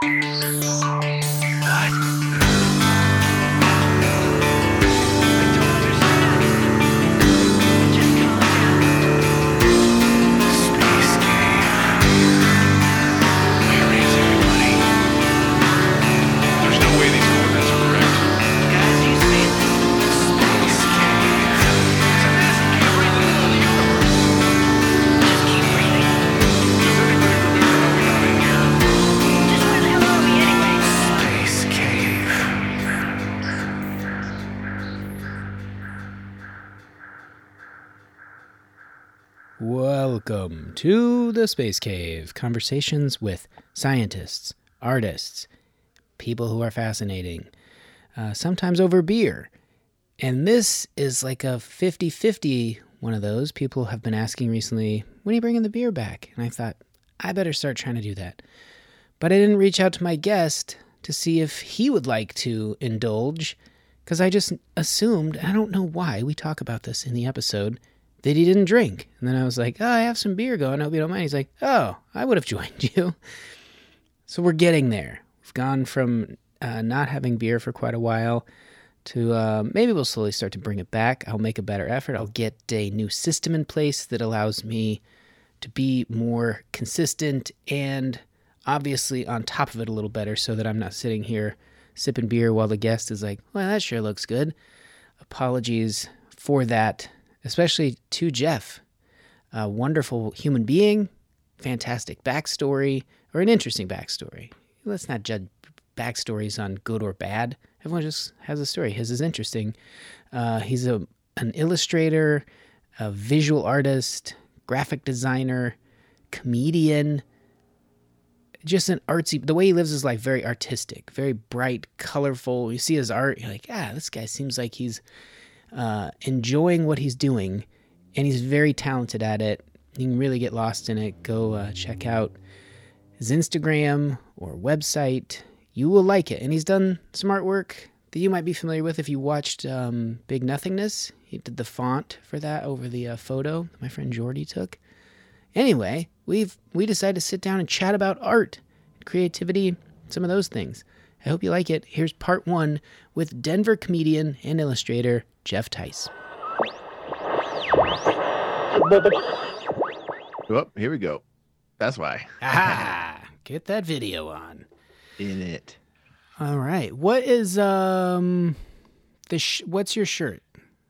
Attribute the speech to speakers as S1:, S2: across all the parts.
S1: There's
S2: the Space Cave conversations with scientists, artists, people who are fascinating, uh, sometimes over beer. And this is like a 50 50 one of those. People have been asking recently, when are you bringing the beer back? And I thought, I better start trying to do that. But I didn't reach out to my guest to see if he would like to indulge because I just assumed, I don't know why, we talk about this in the episode, that he didn't drink. And then I was like, oh, I have some beer going. I hope you don't mind. He's like, oh, I would have joined you. So we're getting there. We've gone from uh, not having beer for quite a while to uh, maybe we'll slowly start to bring it back. I'll make a better effort. I'll get a new system in place that allows me to be more consistent and obviously on top of it a little better so that I'm not sitting here sipping beer while the guest is like, well, that sure looks good. Apologies for that, especially to Jeff. A wonderful human being, fantastic backstory, or an interesting backstory. Let's not judge backstories on good or bad. Everyone just has a story. His is interesting. Uh, he's a an illustrator, a visual artist, graphic designer, comedian. Just an artsy. The way he lives his life very artistic, very bright, colorful. You see his art, you're like, ah, this guy seems like he's uh, enjoying what he's doing, and he's very talented at it. You can really get lost in it. Go uh, check out his Instagram or website. You will like it. And he's done some artwork that you might be familiar with if you watched um, Big Nothingness. He did the font for that over the uh, photo my friend Jordy took. Anyway, we've we decided to sit down and chat about art, creativity, some of those things. I hope you like it. Here's part one with Denver comedian and illustrator Jeff Tice.
S3: Oh, here we go. That's why.
S2: Ah, get that video on.
S3: In it.
S2: All right. What is um the sh- what's your shirt?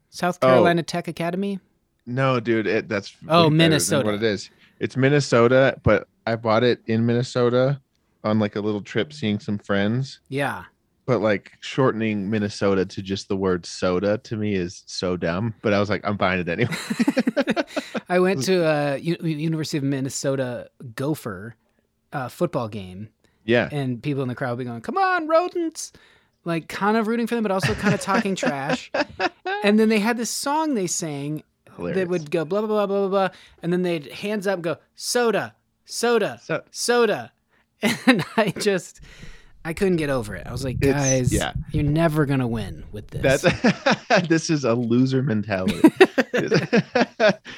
S2: South
S3: Oh.
S2: Carolina Tech Academy?
S3: No, dude, it, that's
S2: Oh,
S3: way better than
S2: Minnesota.
S3: What it is? It's Minnesota, but I bought it in Minnesota on like a little trip, seeing some friends.
S2: Yeah.
S3: But like shortening Minnesota to just the word soda to me is so dumb. But I was like, I'm buying it anyway.
S2: I went to a U- University of Minnesota Gopher uh, football game
S3: yeah,
S2: and people in the crowd would be going, "Come on, rodents!" Like kind of rooting for them, but also kind of talking trash. And then they had this song they sang
S3: hilarious.
S2: that would go blah blah blah blah blah blah, and then they'd hands up and go soda, soda,
S3: So-
S2: soda, and I just I couldn't get over it. I was like, guys,
S3: yeah.
S2: you're never gonna win with this.
S3: That's this is a loser mentality.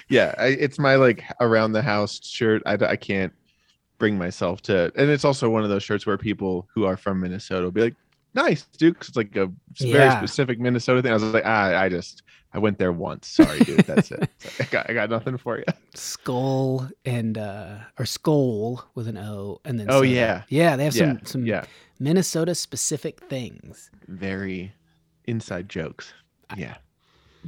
S3: yeah, I, it's my like around the house shirt. I, I can't bring myself to, and it's also one of those shirts where people who are from Minnesota will be like, "Nice, dude," 'cause it's like a very
S2: Yeah.
S3: specific Minnesota thing. I was like, ah, I just I went there once. Sorry, dude. That's it. I got I got nothing for you.
S2: skull and uh or skull with an O and then
S3: Oh,
S2: soda.
S3: yeah.
S2: yeah they have
S3: Yeah,
S2: some some
S3: yeah,
S2: Minnesota specific things.
S3: very inside jokes. Yeah.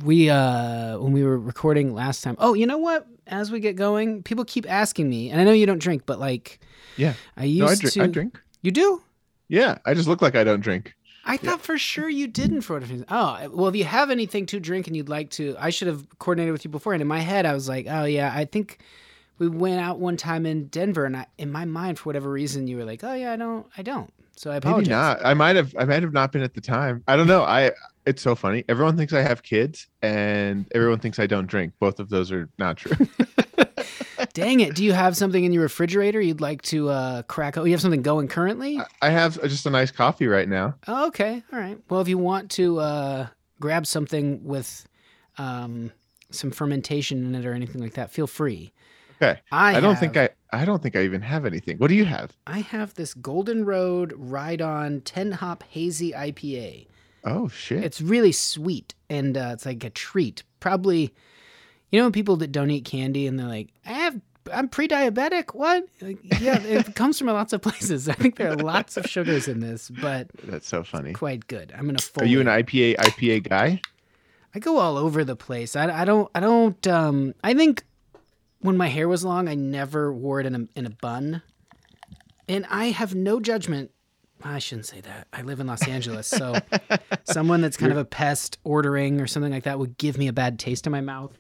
S2: We uh when we were recording last time. Oh, you know what? As we get going, people keep asking me, and I know you don't drink, but like
S3: Yeah.
S2: I used
S3: No, I drink.
S2: to.
S3: I drink.
S2: You do?
S3: Yeah, I just look like I don't drink.
S2: I thought for sure you didn't for whatever reason. Oh, well, if you have anything to drink and you'd like to, I should have coordinated with you before. And in my head, I was like, oh yeah, I think we went out one time in Denver, and I, in my mind, for whatever reason, you were like, oh yeah, I don't, I don't. So I apologize.
S3: Maybe not. I might have. I might have not been at the time. I don't know. I. It's so funny. Everyone thinks I have kids, and everyone thinks I don't drink. Both of those are not true.
S2: Dang it! Do you have something in your refrigerator you'd like to uh, crack? Oh, you have something going currently?
S3: I have just a nice coffee right now.
S2: Oh, okay, all right. Well, if you want to uh, grab something with um, some fermentation in it or anything like that, feel free.
S3: Okay.
S2: I
S3: I, don't think I I don't think I even have anything. What do you have?
S2: I have this Golden Road Ride On 10 Hop Hazy IPA.
S3: Oh shit.
S2: It's really sweet and uh, it's like a treat. Probably, you know, people that don't eat candy and they're like, have, I'm pre-diabetic. What? Like, yeah, it comes from lots of places. I think there are lots of sugars in this, but
S3: That's so funny.
S2: quite good. I'm gonna.
S3: Are you an IPA IPA guy?
S2: I go all over the place. I, I don't. I don't. Um. I think when my hair was long, I never wore it in a in a bun, and I have no judgment. I shouldn't say that. I live in Los Angeles, so someone that's kind of a pest ordering or something like that would give me a bad taste in my mouth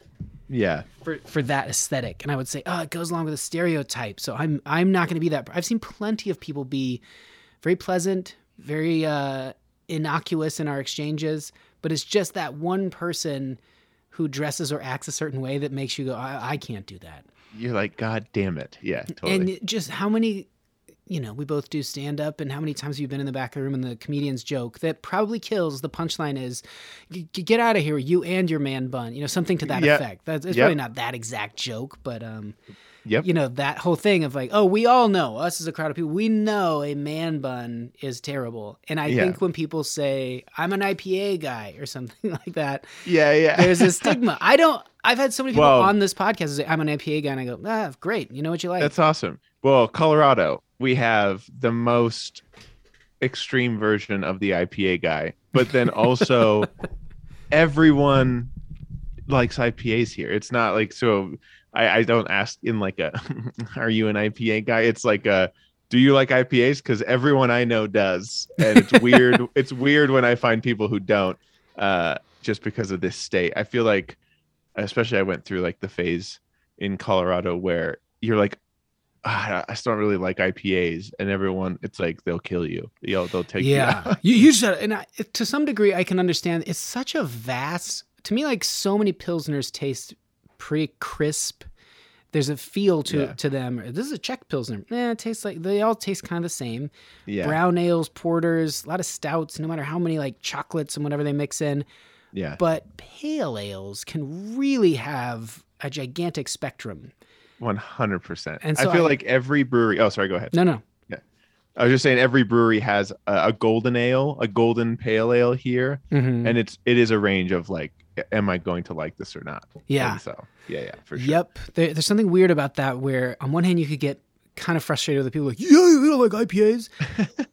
S3: Yeah.
S2: for for that aesthetic, and I would say, oh, it goes along with a stereotype. So I'm I'm not going to be that. I've seen plenty of people be very pleasant, very uh, innocuous in our exchanges, but it's just that one person who dresses or acts a certain way that makes you go, I, I can't do that.
S3: You're like, God damn it. Yeah, totally.
S2: And just how many, you know, we both do stand up, and how many times have you been in the back of the room and the comedian's joke that probably kills? The punchline is, "G- g- "Get out of here, you and your man bun." You know, something to that
S3: Yeah.
S2: effect. That's it's
S3: Yep.
S2: probably not that exact joke, but um,
S3: yep.
S2: you know, that whole thing of like, oh, we all know us as a crowd of people, we know a man bun is terrible, and I
S3: Yeah.
S2: think when people say I'm an IPA guy or something like that,
S3: yeah, yeah.
S2: there's a stigma. I don't. I've had so many people
S3: Well-
S2: on this podcast say I'm an IPA guy, and I go, ah, great. You know what you like?
S3: That's awesome. Well, Colorado, we have the most extreme version of the IPA guy, but then also everyone likes IPAs here. It's not like so. I, I don't ask in like a, are you an IPA guy? It's like a, do you like IPAs? Because everyone I know does, and it's weird. it's weird when I find people who don't, uh, just because of this state. I feel like, especially I went through like the phase in Colorado where you're like, "Ah, I just don't really like IPAs, and everyone, it's like they'll kill you. You know, they'll take you
S2: yeah, you, you just and I, to some degree I can understand. It's such a vast. To me, like so many pilsners taste pretty crisp. There's a feel to
S3: Yeah.
S2: to them. This is a Czech pilsner. Eh, it tastes like they all taste kind of the same.
S3: Yeah,
S2: Brown ales, porters, a lot of stouts. No matter how many like chocolates and whatever they mix in,
S3: yeah,
S2: but pale ales can really have a gigantic spectrum.
S3: One hundred percent.
S2: And
S3: I feel
S2: I-
S3: like every brewery. Oh, sorry, go ahead.
S2: No, no, Yeah,
S3: I was just saying every brewery has a, a golden ale, a golden pale ale here,
S2: Mhm.
S3: and it's it is a range of like, am I going to like this or not?
S2: Yeah.
S3: And so yeah, yeah, for sure.
S2: Yep. There, there's something weird about that where on one hand you could get kind of frustrated with the people like, yeah, you don't like IPAs.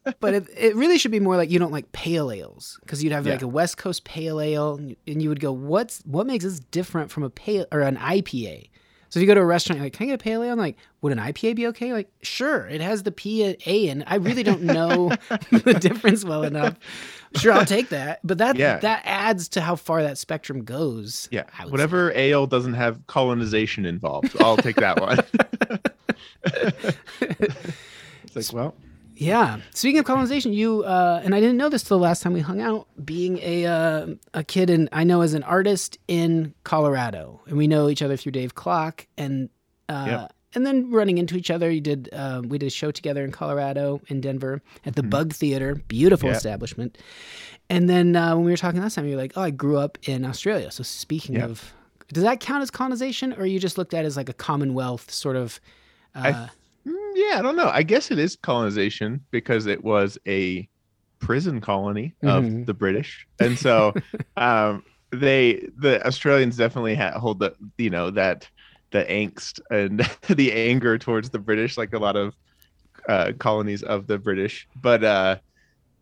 S2: but it, it really should be more like you don't like pale ales because you'd have like a West Coast pale ale and you- and you would go, what's what makes this different from a pale or an IPA? So if you go to a restaurant, you're like, can I get a pale ale? I'm like, would an IPA be okay? Like, sure, it has the P and A in. I really don't know the difference well enough. Sure, I'll take that. But that
S3: Yeah.
S2: that adds to how far that spectrum goes.
S3: Yeah, whatever ale doesn't have colonization involved, I'll take that one. it's like, well,
S2: Yeah. Speaking of colonization, you uh, and I didn't know this till the last time we hung out. Being a uh, a kid, and I know as an artist in Colorado, and we know each other through Dave Clock, and uh,
S3: Yep.
S2: and then running into each other. You did uh, we did a show together in Colorado, in Denver, at the Bug Theater, beautiful
S3: Yeah.
S2: establishment. And then uh, when we were talking last time, you were like, "Oh, I grew up in Australia." So speaking
S3: Yeah.
S2: of, does that count as colonization, or you just looked at it as like a Commonwealth sort of? Uh,
S3: I Mm, yeah, I don't know. I guess it is colonization because it was a prison colony of
S2: Mhm.
S3: the British, and so um, they the Australians definitely ha- hold the you know that the angst and the anger towards the British, like a lot of uh, colonies of the British. But uh,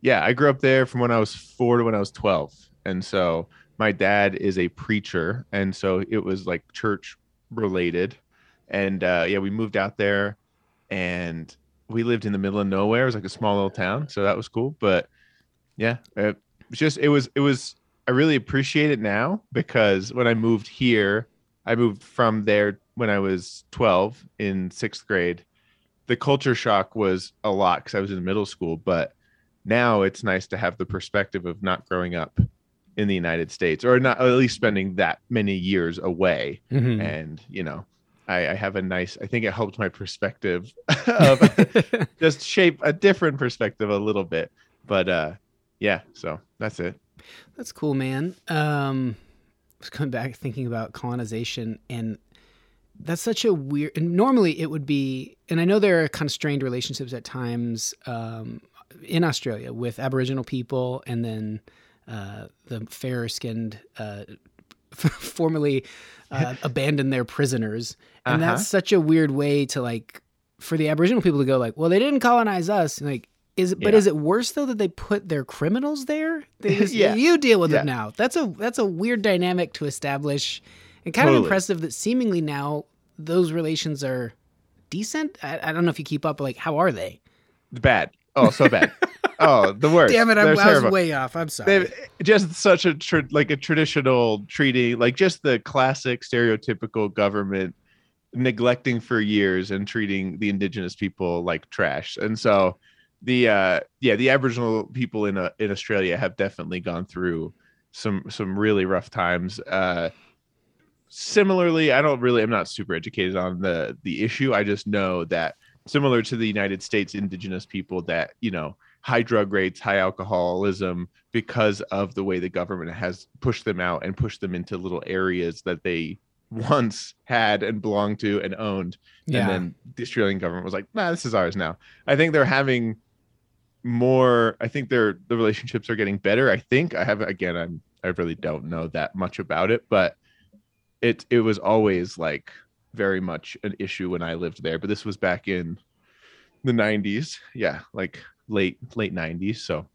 S3: yeah, I grew up there from when I was four to when I was twelve, and so my dad is a preacher, and so it was like church related. And uh, yeah, we moved out there, and we lived in the middle of nowhere. It was like a small little town, so that was cool. But yeah, it was just it was it was. I really appreciate it now because when I moved here, I moved from there when I was 12 in sixth grade. The culture shock was a lot because I was in middle school, but now it's nice to have the perspective of not growing up in the United States or not at least spending that many years away.
S2: mhm.
S3: And, you know, I, I have a nice, I think it helped my perspective of just shape a different perspective a little bit. But uh yeah, so that's it.
S2: That's cool, man. Um, I was coming back thinking about colonization, and that's such a weird. And normally it would be, and I know there are kind of strained relationships at times um, in Australia with Aboriginal people, and then uh, the fairer skinned, uh, formerly uh, abandoned their prisoners, and
S3: Uh-huh.
S2: that's such a weird way to like for the Aboriginal people to go like, well, they didn't colonize us, like. Is but
S3: Yeah.
S2: is it worse though that they put their criminals there? They just,
S3: Yeah.
S2: you deal with
S3: Yeah.
S2: it now. That's a that's a weird dynamic to establish, and kind of impressive that seemingly now those relations are decent. I, I don't know if you keep up, but like, how are they?
S3: Bad. Oh, so bad. oh, the worst.
S2: Damn it, I'm, I was way off. I'm sorry.
S3: They've just such a tr- like a traditional treaty, like just the classic stereotypical government neglecting for years and treating the indigenous people like trash. And so the uh yeah, the aboriginal people in uh, in Australia have definitely gone through some some really rough times. Uh similarly, I don't really I'm not super educated on the the issue. I just know that similar to the United States indigenous people that, you know, high drug rates, high alcoholism because of the way the government has pushed them out and pushed them into little areas that they once had and belonged to and owned.
S2: yeah.
S3: And then the Australian government was like, nah, this is ours now. I think they're having more, I think they're the relationships are getting better. I think I have again, I'm I really don't know that much about it, but it it was always like very much an issue when I lived there. But this was back in the 90s. Yeah, like late late 90s. So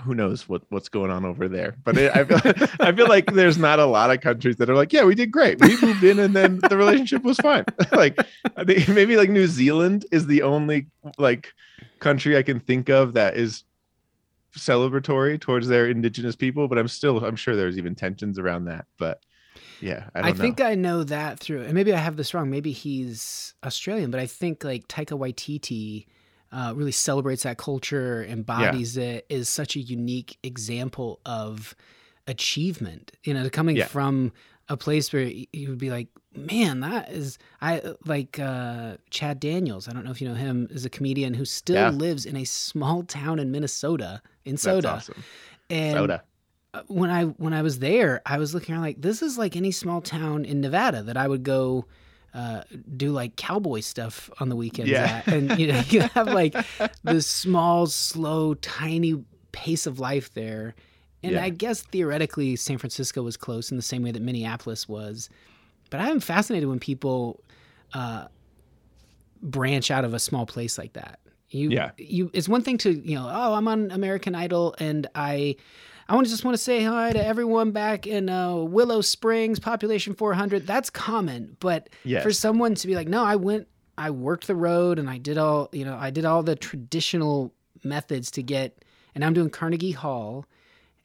S3: who knows what what's going on over there? But it, I feel I feel like there's not a lot of countries that are like, yeah, we did great. We moved in and then the relationship was fine. like I think maybe like New Zealand is the only like country I can think of that is celebratory towards their indigenous people. But I'm still I'm sure there's even tensions around that. But yeah, I
S2: I, think I know that through, and maybe I have this wrong. Maybe he's Australian, but I think like Taika Waititi uh, really celebrates that culture, embodies it, is such a unique example of achievement. You know, coming
S3: Yeah.
S2: from a place where you would be like, man, that is I like uh, Chad Daniels. I don't know if you know him, is a comedian who still
S3: Yeah.
S2: lives in a small town in Minnesota, in
S3: That's
S2: Soda,
S3: awesome.
S2: and
S3: Soda.
S2: uh, when I when I was there, I was looking around like this is like any small town in Nevada that I would go uh, do like cowboy stuff on the weekends
S3: Yeah.
S2: at, and you know you have like this small, slow, tiny pace of life there. And
S3: Yeah.
S2: I guess theoretically, San Francisco was close in the same way that Minneapolis was. But I'm fascinated when people uh, branch out of a small place like that. You,
S3: Yeah.
S2: you. It's one thing to you know, oh, I'm on American Idol, and I, I want to just want to say hi to everyone back in uh, Willow Springs, population 400. That's common, but
S3: Yes.
S2: for someone to be like, no, I went, I worked the road, and I did all, you know, I did all the traditional methods to get, and I'm doing Carnegie Hall.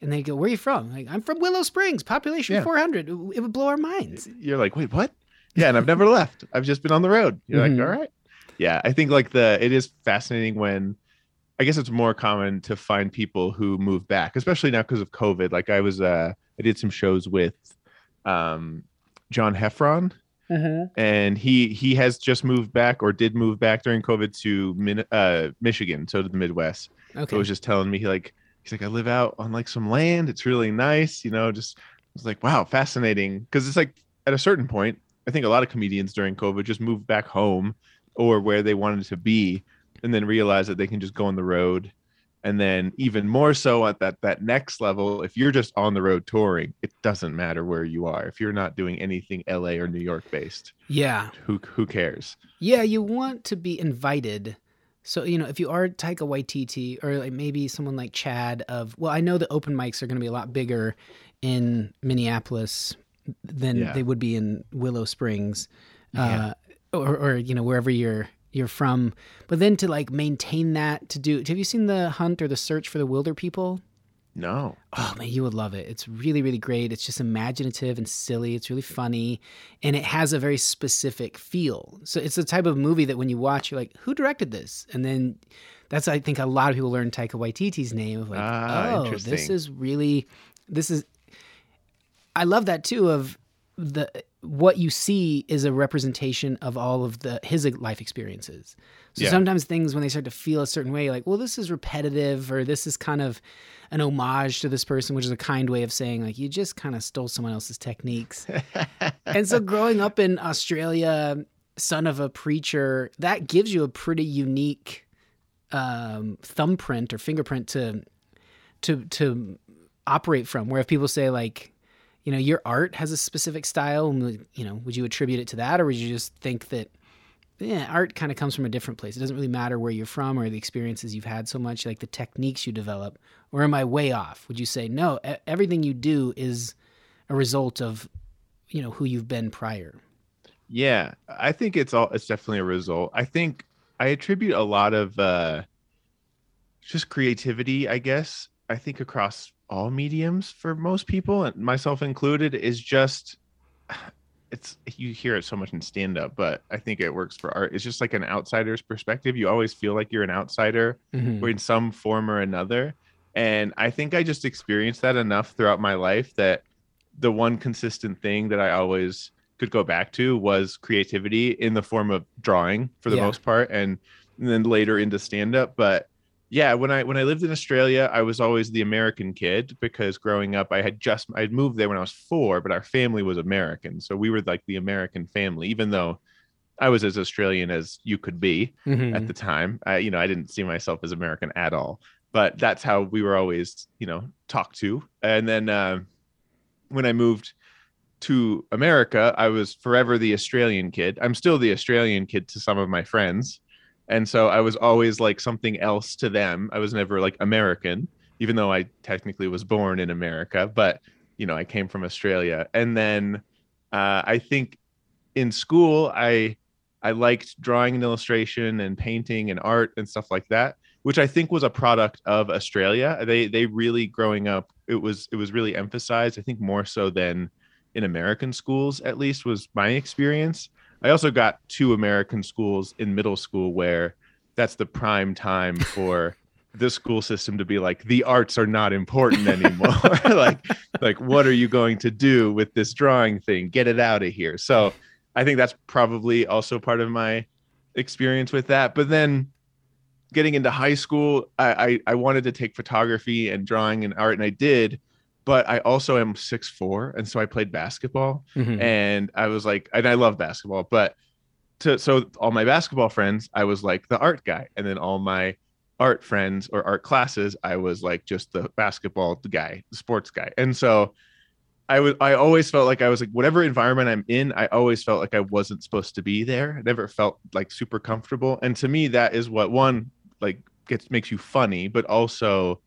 S2: And they go, "Where are you from?" Like, I'm from Willow Springs, population
S3: Yeah.
S2: 400. It, would blow our minds.
S3: you're like, wait, what? Yeah, and I've never left. I've just been on the road. You're
S2: Mhm.
S3: like, all right. Yeah, I think like the it is fascinating when I guess it's more common to find people who move back, especially now because of COVID. Like I was uh I did some shows with um John Heffron and he he has just moved back or did move back during COVID to Min- uh Michigan, so to the Midwest. So
S2: Okay.
S3: was just telling me he like he's like I live out on like some land. It's really nice, you know. Just I was like, wow, fascinating. Because it's like at a certain point, I think a lot of comedians during COVID just moved back home or where they wanted to be, and then realize that they can just go on the road. And then even more so at that that next level, if you're just on the road touring, it doesn't matter where you are. If you're not doing anything LA or New York based,
S2: yeah.
S3: who who cares?
S2: Yeah, you want to be invited. So, you know, if you are Taika Waititi or like maybe someone like Chad of, well, I know the open mics are going to be a lot bigger in Minneapolis than
S3: Yeah.
S2: they would be in Willow Springs,
S3: Yeah.
S2: uh, or, or, you know, wherever you're, you're from. But then to like maintain that to do, have you seen the hunt or the search for the wilder people?
S3: No.
S2: Oh man, you would love it. It's really, really great. It's just imaginative and silly. It's really funny, and it has a very specific feel. So it's the type of movie that when you watch, you're like, "Who directed this?" And then that's I think a lot of people learn Taika Waititi's name of like,
S3: Ah,
S2: "Oh, this is really, this is." I love that too. Of the what you see is a representation of all of the his life experiences. So
S3: Yeah.
S2: sometimes things when they start to feel a certain way, like, well, this is repetitive, or this is kind of an homage to this person, which is a kind way of saying like you just kind of stole someone else's techniques. and so growing up in Australia, son of a preacher, that gives you a pretty unique um, thumbprint or fingerprint to to to operate from. Where if people say like, you know, your art has a specific style, and you know, would you attribute it to that, or would you just think that? Yeah, art kind of comes from a different place. It doesn't really matter where you're from or the experiences you've had so much, like the techniques you develop. Or am I way off? Would you say no? Everything you do is a result of, you know, who you've been prior.
S3: Yeah, I think it's all it's definitely a result. I think I attribute a lot of uh just creativity, I guess. I think across all mediums for most people and myself included is just it's you hear it so much in stand up, but I think it works for art. It's just like an outsider's perspective. You always feel like you're an outsider
S2: Mhm.
S3: or in some form or another. And I think I just experienced that enough throughout my life that the one consistent thing that I always could go back to was creativity in the form of drawing for the
S2: Yeah.
S3: most part and, and then later into stand up but yeah when i when i lived in australia i was always the american kid because growing up i had just i'd moved there when i was 4 but our family was american so we were like the american family even though i was as australian as you could be
S2: Mhm.
S3: at the time. I, you know, I didn't see myself as American at all, but that's how we were always, you know, talked to. And then uh, when I moved to America, I was forever the Australian kid. I'm still the Australian kid to some of my friends. And so I was always like something else to them. I was never like American, even though I technically was born in America, but you know, I came from Australia. And then uh, I think in school, I I liked drawing and illustration and painting and art and stuff like that, which I think was a product of Australia. They they really growing up, it was it was really emphasized. I think more so than in American schools, at least was my experience. I also got to American schools in middle school where that's the prime time for the school system to be like the arts are not important anymore. like like what are you going to do with this drawing thing? Get it out of here. So I think that's probably also part of my experience with that. But then getting into high school, I, I, I wanted to take photography and drawing and art, and I did. But I also am six four, and so I played basketball,
S2: Mhm.
S3: and I was like, and I love basketball, but to so all my basketball friends, I was like the art guy, and then all my art friends or art classes, I was like just the basketball guy, the sports guy, and so I was I always felt like I was like whatever environment I'm in, I always felt like I wasn't supposed to be there. I never felt like super comfortable. And to me, that is what one like gets makes you funny, but also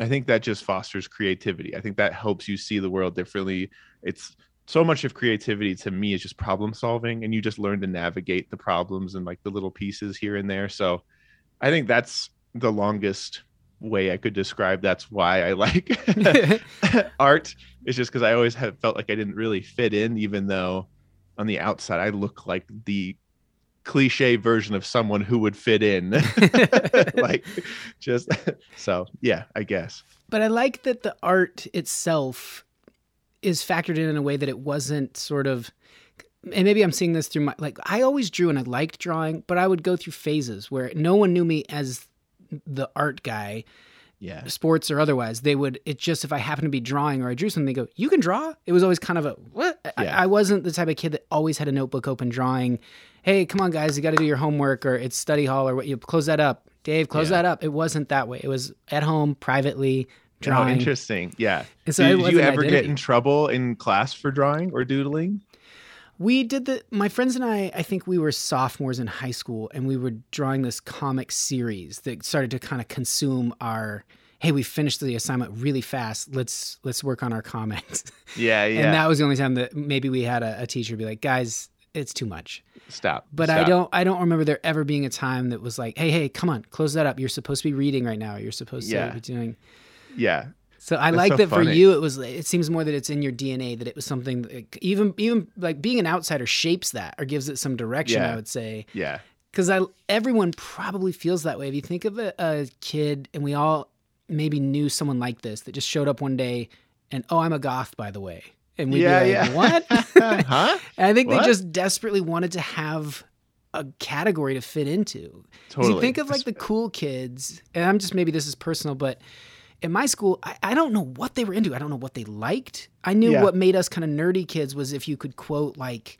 S3: I think that just fosters creativity. I think that helps you see the world differently. It's so much of creativity to me is just problem solving and you just learn to navigate the problems and like the little pieces here and there. So I think that's the longest way I could describe that's why I like art is just because I always have felt like I didn't really fit in, even though on the outside I look like the cliche version of someone who would fit in. like just so yeah, I guess.
S2: But I like that the art itself is factored in in a way that it wasn't sort of and maybe I'm seeing this through my like I always drew and I liked drawing, but I would go through phases where no one knew me as the art guy,
S3: Yeah.
S2: sports or otherwise. They would it just if I happened to be drawing or I drew something, they go, "You can draw." It was always kind of a what? I-
S3: Yeah.
S2: I, wasn't the type of kid that always had a notebook open drawing. Hey, come on, guys, you got to do your homework or it's study hall or what. You close that up, Dave. Close
S3: Yeah.
S2: that up. It wasn't that way. It was at home privately
S3: Oh,
S2: drawing.
S3: interesting. Yeah.
S2: And so
S3: did, did you ever get in trouble in class for drawing or doodling?
S2: We did the my friends and I I think we were sophomores in high school and we were drawing this comic series that started to kind of consume our hey, we finished the assignment really fast. Let's let's work on our comics.
S3: Yeah, yeah.
S2: And that was the only time that maybe we had a, a teacher be like, "Guys, it's too much."
S3: Stop.
S2: But I don't I don't remember there ever being a time that was like, "Hey, hey, come on, close that up. You're supposed to be reading right now. You're supposed
S3: Yeah.
S2: to be doing."
S3: Yeah.
S2: So I
S3: That's
S2: like
S3: so
S2: that for you. It was. It seems more that it's in your DNA. That it was something. That, even even like being an outsider shapes that or gives it some direction.
S3: Yeah.
S2: I would say
S3: Yeah.
S2: because I everyone probably feels that way. If you think of a, a kid, and we all maybe knew someone like this that just showed up one day, and oh, I'm a goth, by the way, and we'd
S3: Yeah,
S2: be
S3: yeah.
S2: "What?"
S3: huh?
S2: and I think
S3: What?
S2: they just desperately wanted to have a category to fit into.
S3: Totally.
S2: You think of like the cool kids, and I'm just maybe this is personal, but in my school, I, I don't know what they were into. I don't know what they liked. I knew
S3: Yeah.
S2: what made us kind of nerdy kids was if you could quote like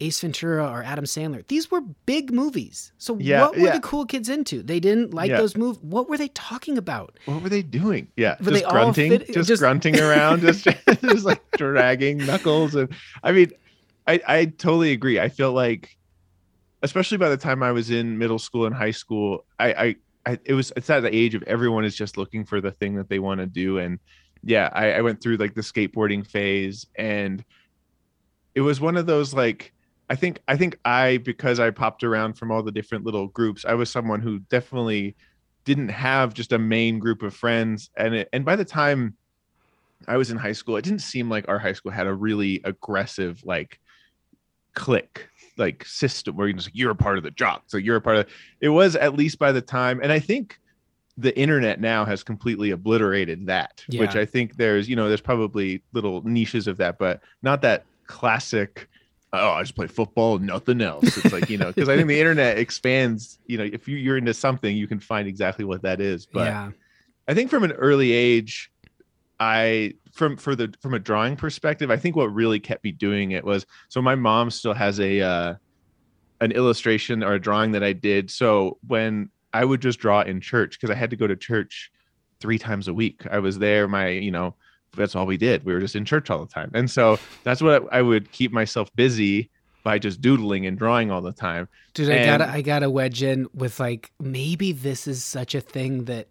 S2: Ace Ventura or Adam Sandler. These were big movies. So
S3: Yeah,
S2: what were
S3: yeah.
S2: the cool kids into? They didn't like those movies. What were they talking about?
S3: What were they doing? Yeah,
S2: Were
S3: just grunting,
S2: fit-
S3: just,
S2: just-
S3: grunting around, just just like dragging knuckles, and I mean, I I totally agree. I feel like, especially by the time I was in middle school and high school, I I, I it was it's at the age of everyone is just looking for the thing that they want to do, and yeah, I, I went through like the skateboarding phase, and it was one of those like. I think I think I because I popped around from all the different little groups, I was someone who definitely didn't have just a main group of friends and it, and by the time I was in high school it didn't seem like our high school had a really aggressive like clique like system where you just you're a part of the jock so you're a part of it was at least by the time and I think the internet now has completely obliterated that which I think there's you know there's probably little niches of that but not that classic oh i just play football nothing else. It's like you know because i think the internet expands you know if you, you're into something you can find exactly what that is but
S2: yeah.
S3: i think from an early age i from for the from a drawing perspective i think what really kept me doing it was so my mom still has a uh an illustration or a drawing that i did. So when i would just draw in church because i had to go to church three times a week. I was there my you know that's all we did. We were just in church all the time. And so that's what i would keep myself busy by just doodling and drawing all the time.
S2: Dude, I gotta I gotta wedge in with like maybe this is such a thing that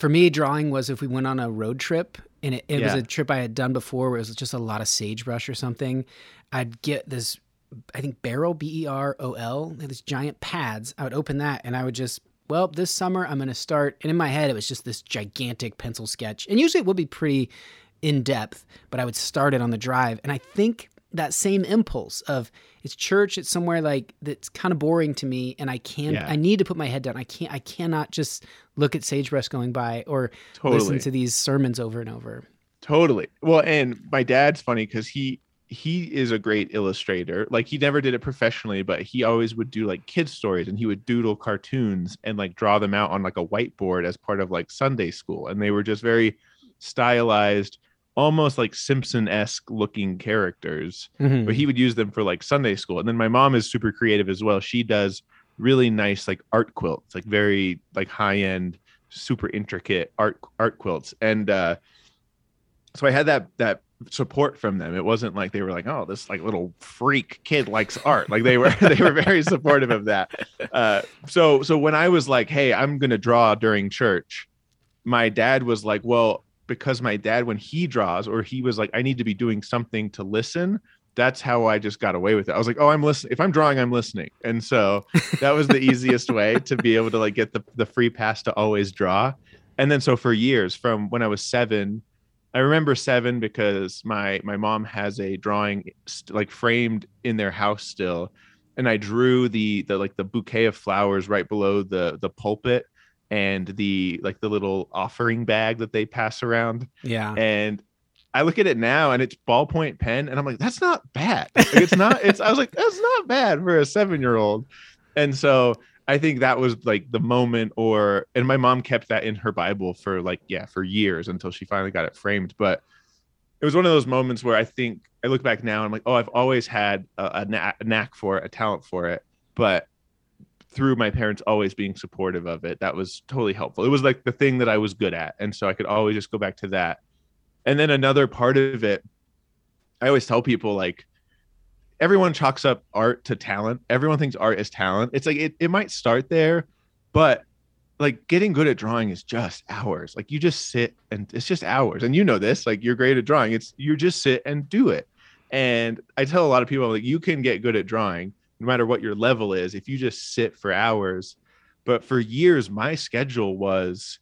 S2: for me drawing was if we went on a road trip and it, it was a trip I had done before where it was just a lot of sagebrush or something, I'd get this I think Berol B E R O L, these giant pads. I would open that and I would just well, this summer I'm gonna start and in my head it was just this gigantic pencil sketch. And usually it would be pretty in depth, but I would start it on the drive. And I think that same impulse of it's church, it's somewhere like that's kind of boring to me, and I can't.
S3: Yeah.
S2: I need to put my head down. I can't. I cannot just look at sagebrush going by or
S3: totally
S2: listen to these sermons over and over.
S3: Totally. Well, and my dad's funny because he he is a great illustrator. Like he never did it professionally, but he always would do like kid stories and he would doodle cartoons and like draw them out on like a whiteboard as part of like Sunday school. And they were just very stylized, almost like Simpson-esque looking characters.
S2: Mhm.
S3: But he would use them for like Sunday school. And then my mom is super creative as well. She does really nice like art quilts, like very like high-end, super intricate art art quilts. And uh so I had that that support from them. It wasn't like they were like, "Oh, this like little freak kid likes art." Like they were they were very supportive of that. Uh, so so when I was like, "Hey, I'm gonna draw during church," my dad was like, "Well, because my dad when he draws, or he was like, I need to be doing something to listen." That's how I just got away with it. I was like, "Oh, I'm listening. If I'm drawing, I'm listening." And so that was the easiest way to be able to like get the the free pass to always draw. And then so for years, from when I was seven I remember seven because my my mom has a drawing st- like framed in their house still, and I drew the the like the bouquet of flowers right below the the pulpit and the like the little offering bag that they pass around.
S2: Yeah.
S3: And I look at it now and it's ballpoint pen, and I'm like, that's not bad. Like, it's not. It's I was like, that's not bad for a seven year old. And so I think that was like the moment, or and my mom kept that in her Bible for like yeah for years until she finally got it framed. But it was one of those moments where I think I look back now and I'm like, oh, I've always had a, a, knack, for it, a talent for it, but through my parents always being supportive of it, that was totally helpful. It was like the thing that I was good at, and so I could always just go back to that. And then another part of it, I always tell people like everyone chalks up art to talent. Everyone thinks art is talent. It's like it, it might start there, but like getting good at drawing is just hours. Like you just sit and it's just hours. And you know this, like you're great at drawing. It's you just sit and do it. And I tell a lot of people like you can get good at drawing no matter what your level is if you just sit for hours. But for years my schedule was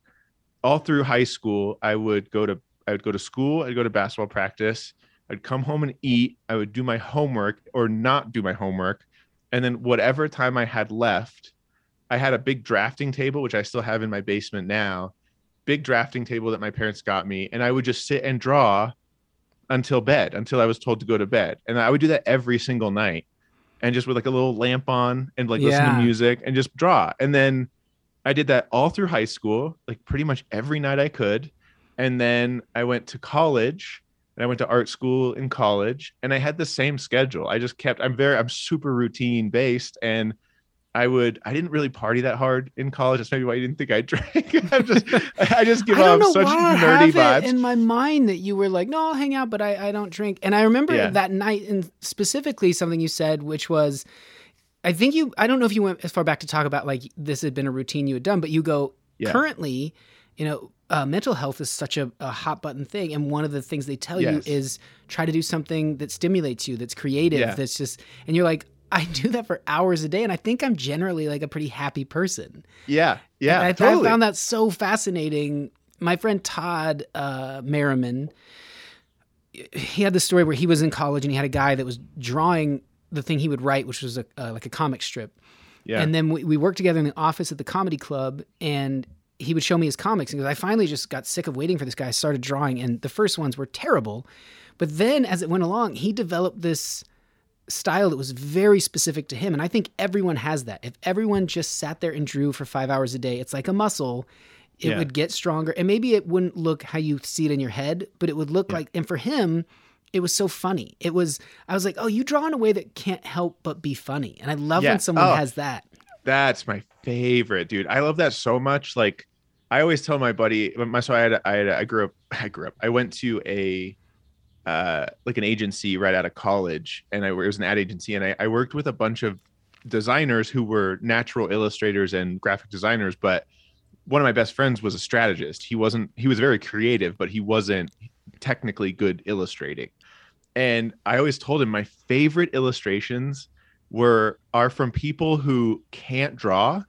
S3: all through high school I would go to I would go to school, I'd go to basketball practice, I'd come home and eat, I would do my homework or not do my homework. And then whatever time I had left, I had a big drafting table, which I still have in my basement now, big drafting table that my parents got me. And I would just sit and draw until bed, until I was told to go to bed. And I would do that every single night and just with like a little lamp on and like listen to music and just draw. And then I did that all through high school, like pretty much every night I could. And then I went to college and I went to art school in college and I had the same schedule. I just kept, I'm very, I'm super routine based and I would, I didn't really party that hard in college. That's maybe why you didn't think I drank. I'm just, I just give
S2: I
S3: off such
S2: why I
S3: nerdy
S2: have it in my mind that you were like, no, I'll hang out, but I, I don't drink. And I remember
S3: Yeah.
S2: that night, and specifically something you said, which was, I think you, I don't know if you went as far back to talk about like this had been a routine you had done, but you go,
S3: Yeah.
S2: currently, you know, uh, mental health is such a, a hot button thing. And one of the things they tell
S3: Yes.
S2: you is try to do something that stimulates you, that's creative,
S3: Yeah.
S2: that's just, and you're like, I do that for hours a day. And I think I'm generally like a pretty happy person.
S3: yeah. Yeah.
S2: I,
S3: totally.
S2: I found that so fascinating. My friend Todd uh, Merriman, he had this story where he was in college and he had a guy that was drawing the thing he would write, which was a, uh, like a comic strip.
S3: yeah.
S2: And then we, we worked together in the office at the comedy club, and he would show me his comics. And I finally just got sick of waiting for this guy. I started drawing, and the first ones were terrible. But then as it went along, he developed this style that was very specific to him. And I think everyone has that. If everyone just sat there and drew for five hours a day, it's like a muscle. It
S3: Yeah.
S2: would get stronger. And maybe it wouldn't look how you see it in your head, but it would look like, and for him, it was so funny. It was, I was like, oh, you draw in a way that can't help but be funny. And I love
S3: Yeah.
S2: when someone
S3: Oh.
S2: has that.
S3: That's my favorite, dude. I love that so much. Like, I always tell my buddy, my so I had, I had, I grew up, I grew up. I went to a, uh, like an agency right out of college, and I it was an ad agency, and I, I worked with a bunch of designers who were natural illustrators and graphic designers. But one of my best friends was a strategist. He wasn't. He was very creative, but he wasn't technically good illustrating. And I always told him my favorite illustrations were are from people who can't draw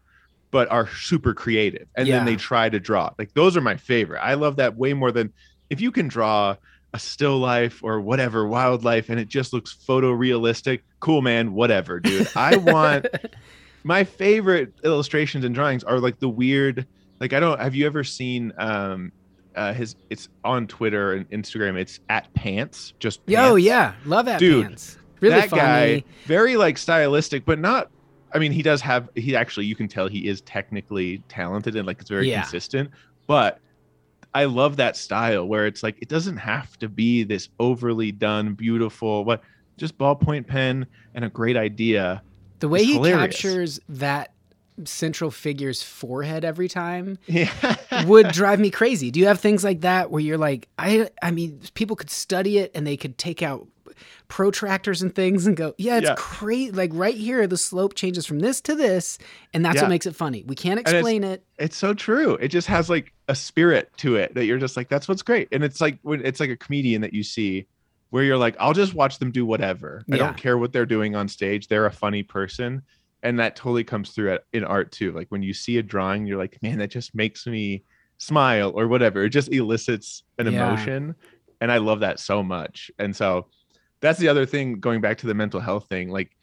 S3: but are super creative and
S2: Yeah.
S3: then they try to draw like those are my favorite i love that way more than if you can draw a still life or whatever wildlife and it just looks photorealistic cool man whatever dude i want my favorite illustrations and drawings are like the weird like i don't have you ever seen um uh his it's on twitter and instagram it's at pants just
S2: Yo, yeah, love that
S3: Dude,
S2: pants. Really
S3: that
S2: funny.
S3: guy very like stylistic but not i mean he does have he actually you can tell he is technically talented and like it's very
S2: Yeah.
S3: consistent but i love that style where it's like it doesn't have to be this overly done beautiful what just ballpoint pen and a great idea
S2: The way he
S3: hilarious.
S2: captures that central figure's forehead every time
S3: yeah
S2: would drive me crazy. Do you have things like that where you're like, I, I mean, people could study it and they could take out protractors and things and go, yeah, it's
S3: Yeah.
S2: crazy. Like right here, the slope changes from this to this, and that's
S3: Yeah.
S2: what makes it funny. We can't
S3: it's-
S2: explain it.
S3: it's so true it just has like a spirit to it that you're just like that's what's great and it's like when it's like a comedian that you see where you're like i'll just watch them do whatever i
S2: Yeah.
S3: don't care what they're doing on stage they're a funny person and that totally comes through at, in art too like when you see a drawing you're like man that just makes me smile or whatever it just elicits an
S2: Yeah.
S3: emotion and i love that so much and so that's the other thing going back to the mental health thing like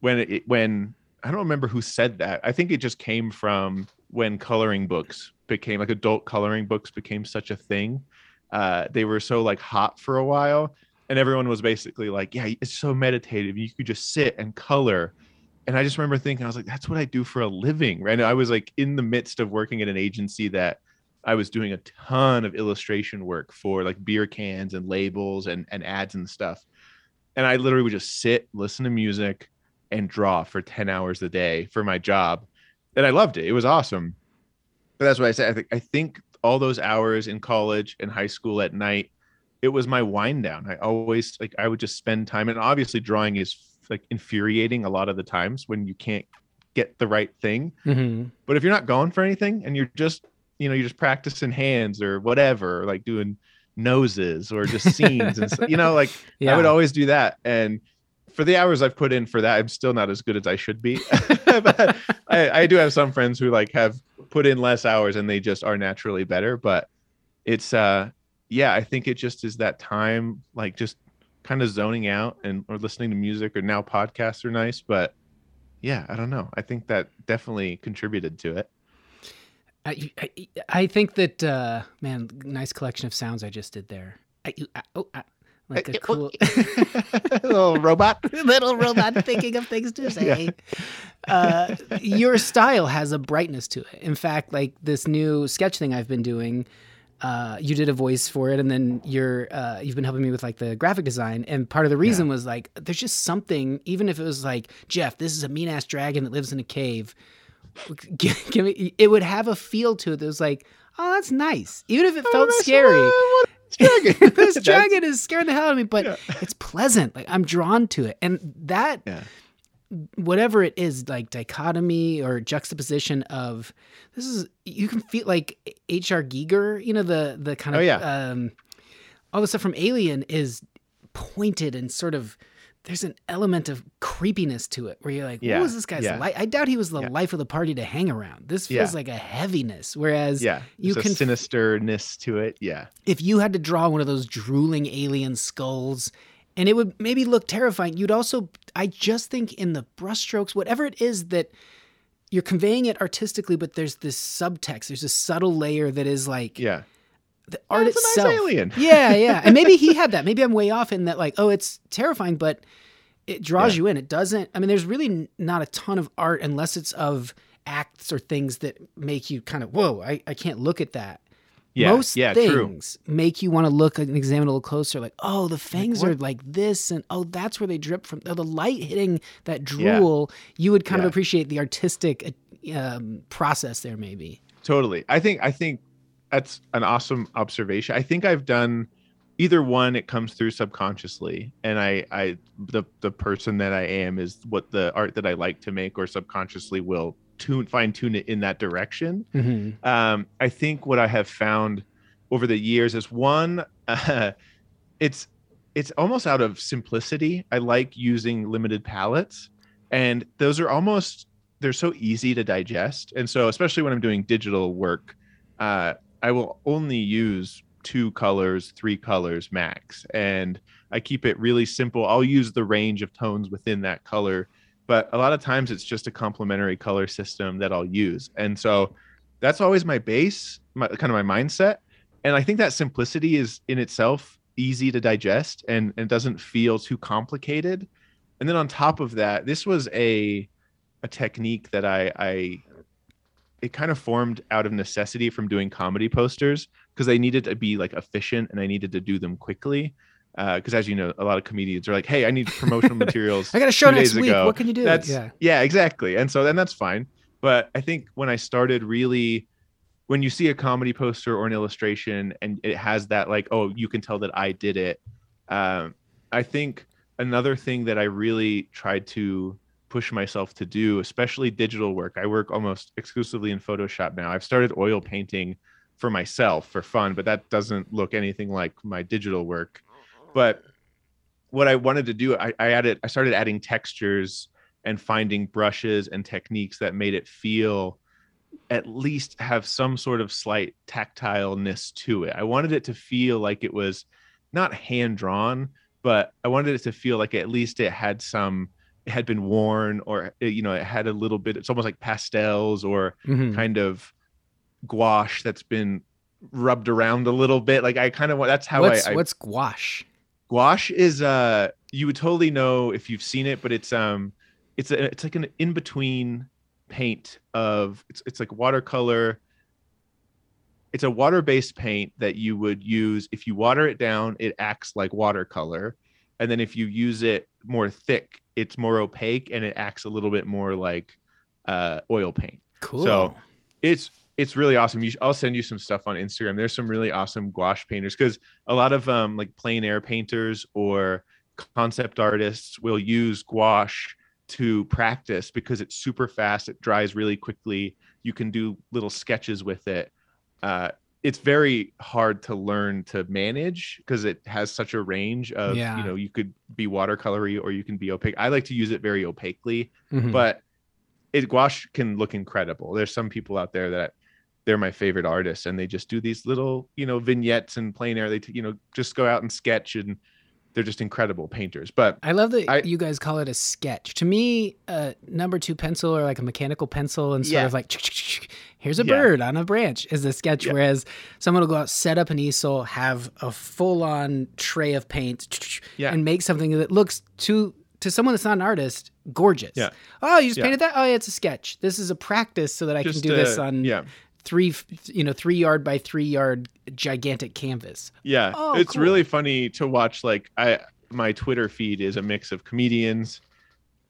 S3: when it when i don't remember who said that. I think it just came from when coloring books became like adult coloring books became such a thing. Uh they were so like hot for a while and everyone was basically like yeah it's so meditative. You could just sit and color. And i just remember thinking i was like that's what i do for a living. Right? I was like in the midst of working at an agency that i was doing a ton of illustration work for like beer cans and labels and, and ads and stuff and i literally would just sit listen to music and draw for 10 hours a day for my job. And i loved it. It was awesome. But that's what i said i think i think all those hours in college and high school at night it was my wind down. I always like i would just spend time. And obviously drawing is like infuriating a lot of the times when you can't get the right thing.
S2: Hmm
S3: but if you're not going for anything and you're just you know you're just practicing hands or whatever like doing noses or just scenes and you know like
S2: Yeah.
S3: I would always do that. And for the hours I've put in for that, I'm still not as good as I should be. but I, I do have some friends who like have put in less hours and they just are naturally better. But it's uh yeah, I think it just is that time like just kind of zoning out and or listening to music or now podcasts are nice. But yeah, I don't know. I think that definitely contributed to it.
S2: I, I, I think that uh, man, nice collection of sounds I just did there. I, I, oh, I, like a cool
S3: little robot.
S2: little robot thinking of things to say. Uh, your style has a brightness to it. In fact, like this new sketch thing I've been doing, uh, you did a voice for it, and then you're uh, you've been helping me with like the graphic design. And part of the reason was like there's just something, even if it was like Jeff, this is a mean ass dragon that lives in a cave. Give, give me, it would have a feel to it that was like, oh, that's nice, even if it felt
S3: nice.
S2: scary
S3: what dragon?
S2: this dragon is scaring the hell out of me, but
S3: Yeah.
S2: it's pleasant. Like I'm drawn to it, and that
S3: Yeah.
S2: whatever it is, like dichotomy or juxtaposition of this is you can feel like H.R. Giger, you know the the kind of
S3: Oh, yeah.
S2: um, all the stuff from Alien is pointed and sort of. There's an element of creepiness to it where you're like,
S3: Yeah,
S2: what was this guy's
S3: yeah.
S2: life? I doubt he was the
S3: Yeah.
S2: life of the party to hang around. This feels like a heaviness. Whereas
S3: Yeah.
S2: you
S3: There's
S2: can
S3: a sinisterness to it. Yeah.
S2: if you had to draw one of those drooling alien skulls and it would maybe look terrifying you'd also i just think in the brushstrokes whatever it is that you're conveying it artistically but there's this subtext there's a subtle layer that is like
S3: Yeah.
S2: The art
S3: it's a nice
S2: itself
S3: alien.
S2: yeah yeah and maybe he had that maybe i'm way off in that like oh it's terrifying but it draws
S3: Yeah.
S2: you in it doesn't i mean there's really not a ton of art unless it's of acts or things that make you kind of whoa i, I can't look at that
S3: Yeah.
S2: most
S3: yeah. True.
S2: things make you want to look and examine a little closer. Like, oh, the fangs
S3: what-
S2: are like this, and oh, that's where they drip from. Oh, the light hitting that
S3: Yeah.
S2: drool. You would kind
S3: Yeah.
S2: of appreciate the artistic um, process there, maybe.
S3: Totally. I think I think that's an awesome observation. I think I've done either one it comes through subconsciously and I I the the person that I am is what the art that I like to make or subconsciously will tune fine tune it in that direction.
S2: Mm-hmm.
S3: Um I think what I have found over the years is one uh, it's it's almost out of simplicity. I like using limited palettes and those are almost they're so easy to digest and so especially when i'm doing digital work uh, i will only use two colors three colors max and i keep it really simple. I'll use the range of tones within that color but a lot of times it's just a complementary color system that i'll use. And so that's always my base my, kind of my mindset. And i think that simplicity is in itself easy to digest and, and doesn't feel too complicated. And then on top of that this was a a technique that i i it kind of formed out of necessity from doing comedy posters because I needed to be like efficient and i needed to do them quickly because as you know a lot of comedians are like hey i need promotional materials
S2: I got a show next week.
S3: ago.
S2: What can you do?
S3: that's
S2: yeah.
S3: yeah exactly and so then that's fine but i think when i started really when you see a comedy poster or an illustration and it has that like oh you can tell that i did it um, i think another thing that i really tried to push myself to do especially digital work. I work almost exclusively in photoshop now. I've started oil painting for myself for fun but that doesn't look anything like my digital work. But what i wanted to do i, I added i started adding textures and finding brushes and techniques that made it feel at least have some sort of slight tactileness to it. I wanted it to feel like it was not hand drawn, but I wanted it to feel like at least it had some had been worn or uh, you know it had a little bit it's almost like pastels or
S2: Mhm.
S3: kind of gouache that's been rubbed around a little bit like i kind of want that's how
S2: What's
S3: I, I
S2: what's gouache?
S3: gouache is uh you would totally know if you've seen it but it's um it's a, it's like an in between paint of it's, it's like watercolor it's a water based paint that you would use if you water it down it acts like watercolor and then if you use it more thick it's more opaque and it acts a little bit more like uh oil paint
S2: Cool.
S3: So, it's it's really awesome. You sh- I'll send you some stuff on Instagram. There's some really awesome gouache painters because a lot of um like plein air painters or concept artists will use gouache to practice because it's super fast. It dries really quickly. You can do little sketches with it. Uh, it's very hard to learn to manage because it has such a range of
S2: Yeah.
S3: you know you could be watercolory or you can be opaque. I like to use it very opaquely
S2: Mhm.
S3: but it gouache can look incredible. There's some people out there that they're my favorite artists, and they just do these little, you know, vignettes and plein air. They, you know, just go out and sketch, and they're just incredible painters. But
S2: I love that
S3: I-
S2: you guys call it a sketch. To me, a number two pencil or like a mechanical pencil and sort
S3: Yeah.
S2: of like Here's a
S3: Yeah.
S2: bird on a branch is a sketch.
S3: Yeah.
S2: Whereas someone will go out, set up an easel, have a full on tray of paint,
S3: Yeah.
S2: and make something that looks to to someone that's not an artist gorgeous.
S3: Yeah.
S2: Oh, you just painted that? Oh, yeah, it's a sketch. This is a practice so that I
S3: Just
S2: can do this
S3: uh,
S2: on
S3: yeah
S2: three, you know, three yard by three yard gigantic canvas.
S3: Yeah,
S2: Oh,
S3: it's
S2: cool.
S3: really funny to watch. Like, I my Twitter feed is a mix of comedians,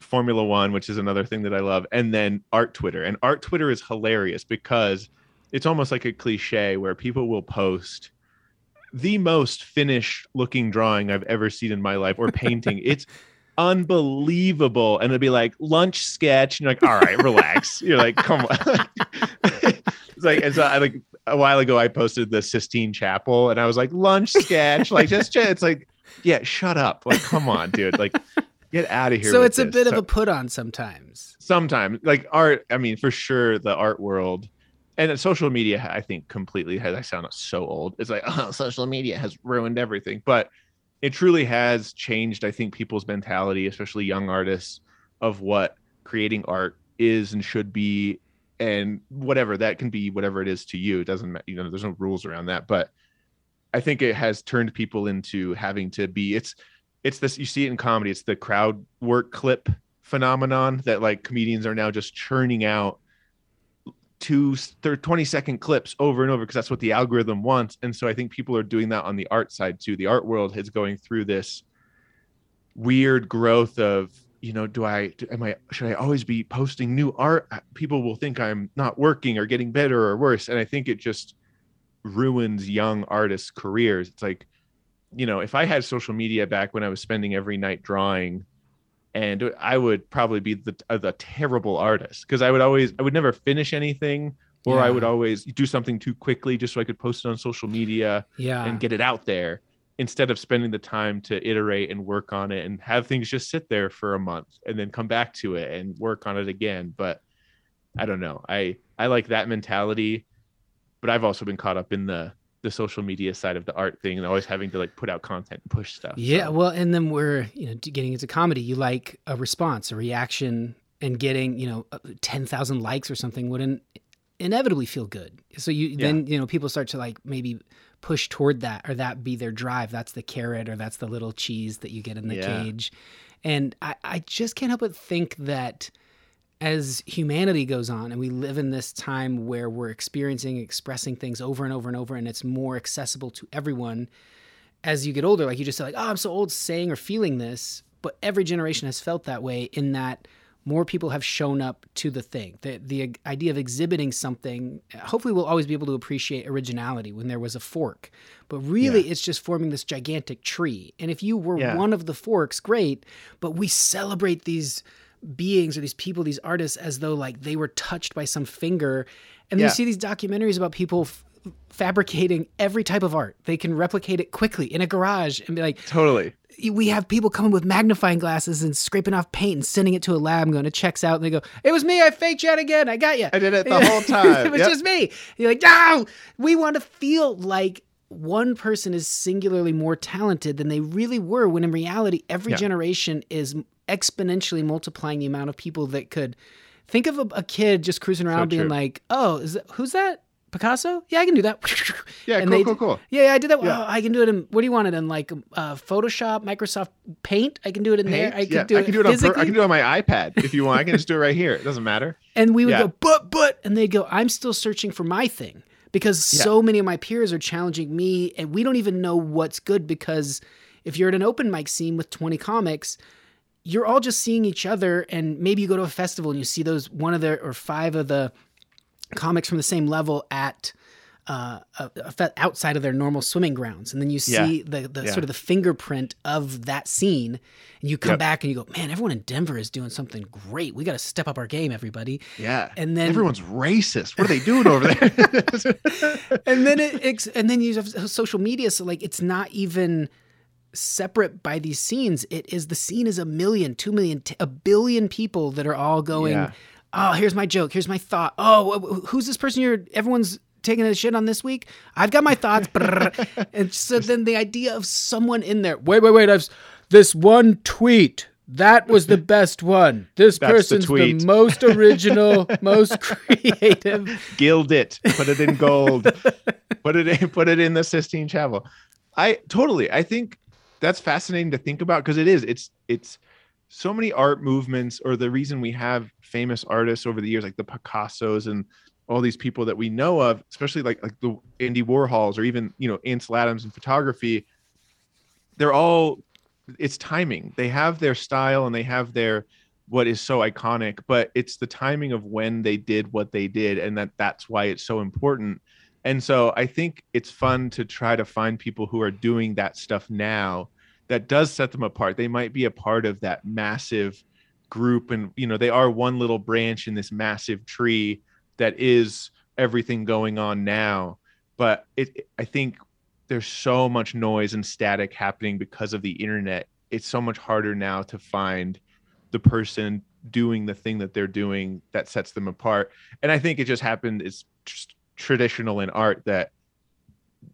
S3: Formula One, which is another thing that I love, and then art Twitter. And art Twitter is hilarious because it's almost like a cliche where people will post the most finished looking drawing I've ever seen in my life or painting. it's unbelievable. And it'll be like lunch sketch. And you're like, all right, relax. You're like, come on. it's like, and so uh, I like a while ago, I posted the Sistine Chapel and I was like, lunch sketch. Like, just, it's like, yeah, shut up. Like, come on, dude. Like, get out of here.
S2: So it's a
S3: this.
S2: bit of a put on sometimes.
S3: sometimes like art i mean for sure the art world and social media i think completely has i sound so old it's like oh social media has ruined everything but it truly has changed i think people's mentality especially young artists of what creating art is and should be and whatever that can be whatever it is to you it doesn't matter you know there's no rules around that but i think it has turned people into having to be it's it's this you see it in comedy it's the crowd work clip phenomenon that like comedians are now just churning out two thir- 20 second clips over and over because that's what the algorithm wants. And so i think people are doing that on the art side too. The art world is going through this weird growth of you know do i am i should i always be posting new art? People will think i'm not working or getting better or worse. And i think it just ruins young artists careers. It's like you know if i had social media back when i was spending every night drawing and i would probably be the, uh, the terrible artist because i would always i would never finish anything or i would always do something too quickly just so i could post it on social media
S2: Yeah.
S3: and get it out there instead of spending the time to iterate and work on it and have things just sit there for a month and then come back to it and work on it again. But i don't know. I i like that mentality but i've also been caught up in the the social media side of the art thing and always having to like put out content and push stuff
S2: Yeah,
S3: so-
S2: well, and then we're you know getting into comedy. You like a response, a reaction, and getting you know uh, ten thousand likes or something would in, inevitably feel good. So you then you know people start to like maybe push toward that or that be their drive. That's the carrot or that's the little cheese that you get in the
S3: Yeah.
S2: cage. And I, I just can't help but think that as humanity goes on and we live in this time where we're experiencing expressing things over and over and over and it's more accessible to everyone as you get older like you just said like oh i'm so old saying or feeling this but every generation has felt that way in that more people have shown up to the thing. The, the idea of exhibiting something hopefully we'll always be able to appreciate originality when there was a fork but really it's just forming this gigantic tree. And if you were
S3: Yeah.
S2: one of the forks great but we celebrate these beings or these people these artists as though like they were touched by some finger and
S3: Yeah.
S2: you see these documentaries about people f- fabricating every type of art they can replicate it quickly in a garage and be like
S3: totally
S2: we have people coming with magnifying glasses and scraping off paint and sending it to a lab and going, it checks out. And they go, it was me. I faked you out again. I got you.
S3: I did it the whole time.
S2: it was
S3: Yep.
S2: just me. You're like, no, we want to feel like one person is singularly more talented than they really were, when in reality, every
S3: Yeah.
S2: generation is exponentially multiplying the amount of people that could. Think of a, a kid just cruising around being
S3: true.
S2: like, oh, is that, who's that? Picasso? Yeah, I can do that.
S3: Yeah,
S2: And
S3: cool,
S2: they-
S3: cool, cool.
S2: Yeah, yeah, I did that.
S3: Yeah.
S2: Oh, I can do it in. What do you want it in? Like uh, Photoshop, Microsoft Paint. I can do it in there. I can
S3: yeah,
S2: do it.
S3: I can do it on. I can do it on my iPad if you want. I can just do it right here. It doesn't matter.
S2: and we would
S3: Yeah.
S2: go, but, but, and they'd go, I'm still searching for my thing because
S3: Yeah.
S2: so many of my peers are challenging me, and we don't even know what's good because if you're at an open mic scene with 20 comics, you're all just seeing each other, and maybe you go to a festival and you see those one of the or five of the comics from the same level at uh, a, a fe- outside of their normal swimming grounds, and then you
S3: Yeah.
S2: see the, the
S3: Yeah.
S2: sort of the fingerprint of that scene, and you come
S3: Yep.
S2: back and you go, "Man, everyone in Denver is doing something great. We got to step up our game, everybody."
S3: Yeah.
S2: And then-
S3: everyone's racist. What are they doing over there?
S2: and then it, and then you have social media, so like it's not even separate by these scenes. It is the scene is a million, two million, t- a billion people that are all going.
S3: Yeah.
S2: Oh, here's my joke. Here's my thought. Oh, wh- wh- who's this person you're? Everyone's taking a shit on this week. I've got my thoughts. And so then the idea of someone in there. Wait, wait, wait. I've this one tweet That was the best one. This
S3: That's the
S2: person's the,
S3: tweet.
S2: most original, most creative.
S3: Gild it. Put it in gold. put it in. Put it in the Sistine Chapel. I totally. I think that's fascinating to think about because it is. It's it's so many art movements, or the reason we have famous artists over the years, like the Picassos and all these people that we know of, especially like like the Andy Warhols or even you know Ansel Adams in photography. They're all. It's timing. They have their style and they have their what is so iconic but it's the timing of when they did what they did and that that's why it's so important and so i think it's fun to try to find people who are doing that stuff now that does set them apart. They might be a part of that massive group and you know they are one little branch in this massive tree that is everything going on now. But it i think there's so much noise and static happening because of the internet. It's so much harder now to find the person doing the thing that they're doing that sets them apart. And i think it just happened. It's just traditional in art that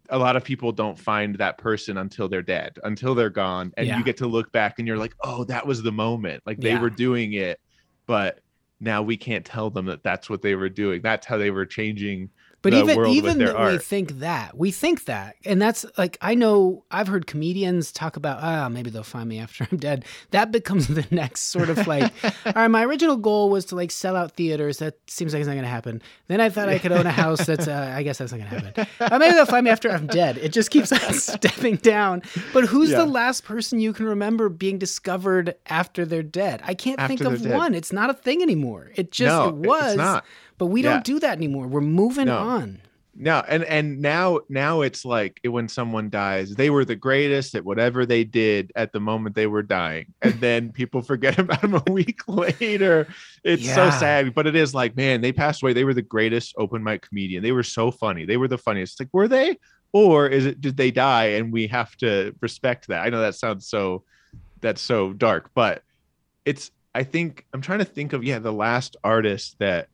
S3: a lot of people don't find that person until they're dead until they're gone and
S2: Yeah.
S3: you get to look back and you're like oh that was the moment like they
S2: Yeah.
S3: were doing it but now we can't tell them that that's what they were doing that's how they were changing
S2: But even even that we think that we think that, and that's like I know I've heard comedians talk about ah maybe they'll find me after I'm dead. That becomes the next sort of like all right. My original goal was to like sell out theaters. That seems like it's not going to happen. Then I thought I could own a house. That's uh, I guess that's not going to happen. Uh, maybe they'll find me after I'm dead. It just keeps on stepping down. But who's
S3: Yeah.
S2: the last person you can remember being discovered after they're dead? I can't think of
S3: dead.
S2: one. It's not a thing anymore. It just
S3: No,
S2: it was.
S3: it's not.
S2: But we
S3: Yeah.
S2: don't do that anymore. We're moving
S3: No.
S2: on.
S3: No, and and now now it's like when someone dies, they were the greatest at whatever they did at the moment they were dying, and then people forget about them a week later. It's so sad, but it is like, man, they passed away. They were the greatest open mic comedian. They were so funny. They were the funniest. It's like, were they, or is it did they die? And we have to respect that. I know that sounds so, that's so dark, but it's. I think I'm trying to think of yeah the last artist that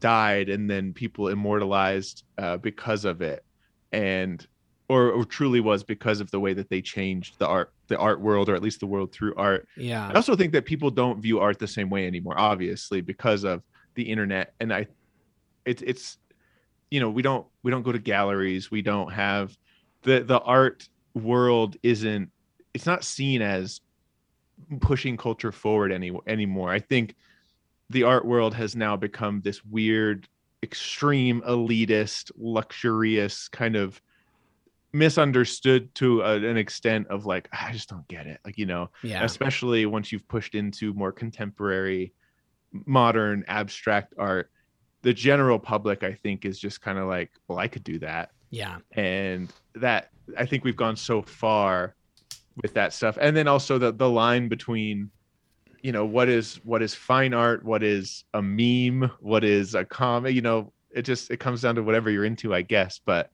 S3: died and then people immortalized uh, because of it. And or, or truly was because of the way that they changed the art the art world or at least the world through art.
S2: Yeah.
S3: i also think that people don't view art the same way anymore obviously because of the internet. And i it's it's you know we don't we don't go to galleries. We don't have the the art world isn't it's not seen as pushing culture forward any anymore. I think the art world has now become this weird extreme elitist luxurious kind of misunderstood to a, an extent of like i just don't get it like you know
S2: Yeah.
S3: especially once you've pushed into more contemporary modern abstract art the general public i think is just kind of like well i could do that
S2: Yeah.
S3: and that i think we've gone so far with that stuff and then also the the line between you know what is what is fine art what is a meme what is a comic you know it just it comes down to whatever you're into i guess. But